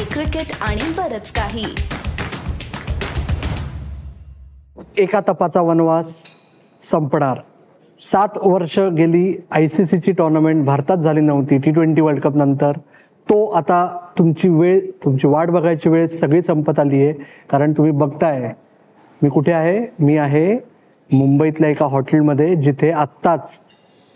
Hockey cricket आणि बरच काही. एका तपाचा वनवास संपणार. सात वर्ष गेली आय सी सीची टुर्नामेंट भारतात झाली नव्हती. टी ट्वेंटी वर्ल्ड कप नंतर तो आता तुमची वेळ तुमची वाट बघायची वेळ सगळी संपत आली आहे कारण तुम्ही बघताय मी कुठे आहे? मी आहे मुंबईतल्या एका हॉटेलमध्ये जिथे आत्ताच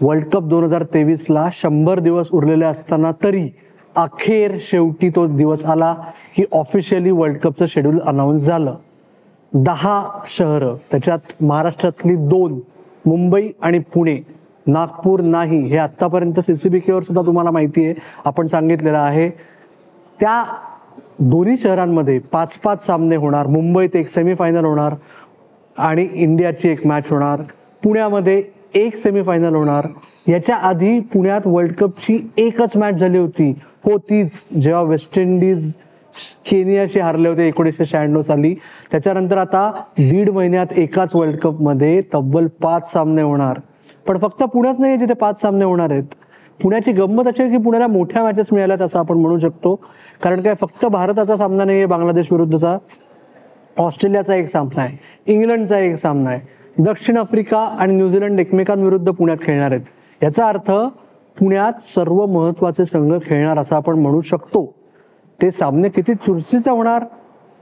वर्ल्ड कप दोन हजार तेवीसला शंभर दिवस उरलेले असताना तरी अखेर शेवटी तो दिवस आला की ऑफिशियली वर्ल्ड कपचं शेड्यूल अनाऊन्स झालं. दहा शहरं त्याच्यात महाराष्ट्रातली दोन मुंबई आणि पुणे नागपूर नाही हे आत्तापर्यंत सी सी बी केवर सुद्धा तुम्हाला माहिती आहे आपण सांगितलेलं आहे. त्या दोन्ही शहरांमध्ये पाच पाच सामने होणार मुंबईत एक सेमीफायनल होणार आणि इंडियाची एक मॅच होणार. पुण्यामध्ये एक सेमीफायनल होणार. याच्या आधी पुण्यात वर्ल्ड कपची एकच मॅच झाली होती. हो तीच जेव्हा वेस्ट इंडिज केनियाशी हारले होते एकोणीसशे शहाण्णव साली. त्याच्यानंतर आता दीड महिन्यात एकाच वर्ल्ड कपमध्ये तब्बल पाच सामने होणार. पण फक्त पुण्याच नाही जिथे पाच सामने होणार आहेत. पुण्याची गंमत अशी आहे की पुण्याला मोठ्या मॅचेस मिळाल्यात असं आपण म्हणू शकतो. कारण काय फक्त भारताचा सामना नाही आहे बांगलादेश विरुद्धचा. ऑस्ट्रेलियाचा एक सामना आहे. इंग्लंडचा एक सामना आहे. दक्षिण आफ्रिका आणि न्यूझीलंड एकमेकांविरुद्ध पुण्यात खेळणार आहेत. याचा अर्थ पुण्यात सर्व महत्त्वाचे संघ खेळणार असं आपण म्हणू शकतो. ते सामने किती चुरशीचे होणार?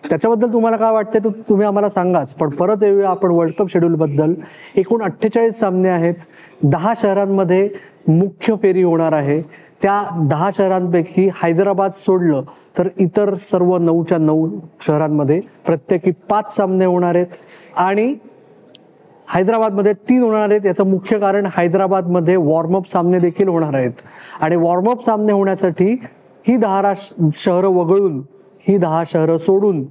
त्याच्याबद्दल तुम्हाला काय वाटते तर तुम्ही आम्हाला सांगाच. पण परत येऊया आपण वर्ल्ड कप शेड्यूलबद्दल एकूण अठ्ठेचाळीस सामने आहेत. दहा शहरांमध्ये मुख्य फेरी होणार आहे. त्या दहा शहरांपैकी हैदराबाद सोडलं तर इतर सर्व नऊच्या नऊ शहरांमध्ये प्रत्येकी पाच सामने होणार आहेत. आणि हैदराबादमध्ये तीन होणार आहेत. याचं मुख्य कारण हैदराबादमध्ये वॉर्मअप सामने देखील होणार आहेत. आणि वॉर्मअप सामने होण्यासाठी ही दहा शहरं वगळून ही दहा शहरं सोडून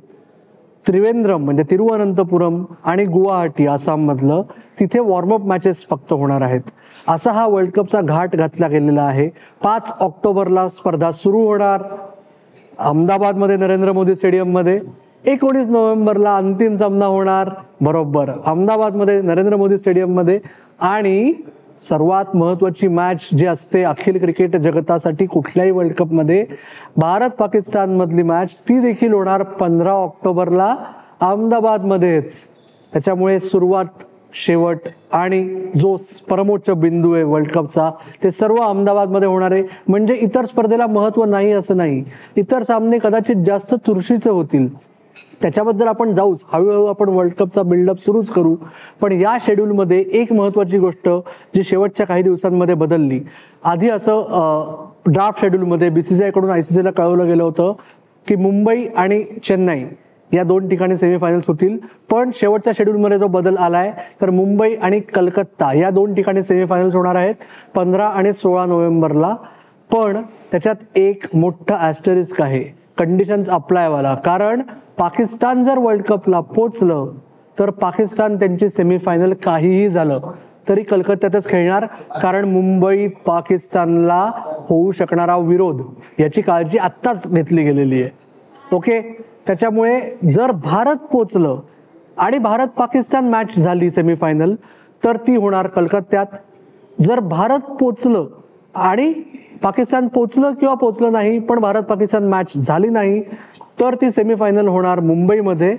त्रिवेंद्रम म्हणजे तिरुवनंतपुरम आणि गुवाहाटी आसाममधलं तिथे वॉर्मअप मॅचेस फक्त होणार आहेत. असा हा वर्ल्ड कपचा घाट घातला गेलेला आहे. पाच ऑक्टोबरला स्पर्धा सुरू होणार. अहमदाबादमध्ये नरेंद्र मोदी स्टेडियममध्ये एकोणीस नोव्हेंबरला अंतिम सामना होणार बरोबर. अहमदाबादमध्ये नरेंद्र मोदी स्टेडियममध्ये. आणि सर्वात महत्वाची मॅच जी असते अखिल क्रिकेट जगतासाठी कुठल्याही वर्ल्ड कपमध्ये भारत पाकिस्तान मधली मॅच ती देखील होणार पंधरा ऑक्टोबरला अहमदाबादमध्येच. त्याच्यामुळे सुरुवात शेवट आणि जो परमोच्च बिंदू आहे वर्ल्ड कपचा ते सर्व अहमदाबादमध्ये होणार आहे. म्हणजे इतर स्पर्धेला महत्त्व नाही असं नाही. इतर सामने कदाचित जास्त चुरशीचे होतील. त्याच्याबद्दल आपण जाऊच. हळूहळू आपण वर्ल्ड कपचा बिल्डअप सुरूच करू. पण या शेड्यूलमध्ये एक महत्त्वाची गोष्ट जी शेवटच्या काही दिवसांमध्ये बदलली. आधी असं ड्राफ्ट शेड्यूलमध्ये बी सी सी आयकडून आय सी सीला कळवलं गेलं होतं की मुंबई आणि चेन्नई या दोन ठिकाणी सेमीफायनल्स होतील. पण शेवटच्या शेड्यूलमध्ये जो बदल आलाय तर मुंबई आणि कलकत्ता या दोन ठिकाणी सेमीफायनल्स होणार आहेत पंधरा आणि सोळा नोव्हेंबरला. पण त्याच्यात एक मोठं ॲस्टरिस्क आहे. कंडिशन्स अप्लायवाला कारण पाकिस्तान जर वर्ल्ड कपला पोचलं तर पाकिस्तान त्यांची सेमीफायनल काहीही झालं तरी कलकत्त्यातच खेळणार. कारण मुंबईत पाकिस्तानला होऊ शकणारा विरोध याची काळजी आत्ताच घेतली गेलेली आहे. ओके त्याच्यामुळे जर भारत पोचलं आणि भारत पाकिस्तान मॅच झाली सेमीफायनल तर ती होणार कलकत्त्यात. जर भारत पोचलं आणि पाकिस्तान पोचलं किंवा पोचलं नाही पण भारत पाकिस्तान मॅच झाली नाही तर ती सेमीफायनल होणार मुंबईमध्ये.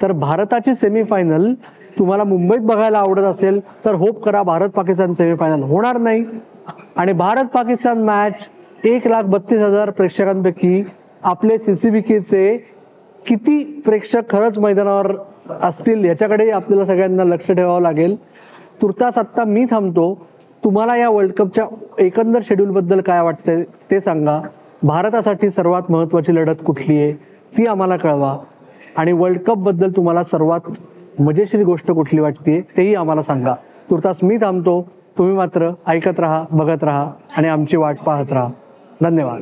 तर भारताची सेमीफायनल तुम्हाला मुंबईत बघायला आवडत असेल तर होप करा भारत पाकिस्तान सेमीफायनल होणार नाही. आणि भारत पाकिस्तान मॅच एक लाख बत्तीस हजार प्रेक्षकांपैकी आपले सी सी बी केचे किती प्रेक्षक खरंच मैदानावर असतील याच्याकडे आपल्याला सगळ्यांना लक्ष ठेवावं लागेल. तुर्तास आत्ता मी थांबतो. तुम्हाला या वर्ल्ड कपच्या एकंदर शेड्यूलबद्दल काय वाटतंय ते सांगा. भारतासाठी सर्वात महत्त्वाची लढत कुठली आहे? ती आम्हाला कळवा. आणि वर्ल्ड कपबद्दल तुम्हाला सर्वात मजेशीर गोष्ट कुठली वाटते तेही आम्हाला सांगा. तुर्तास मी थांबतो. तुम्ही मात्र ऐकत राहा बघत राहा आणि आमची वाट पाहत राहा. धन्यवाद.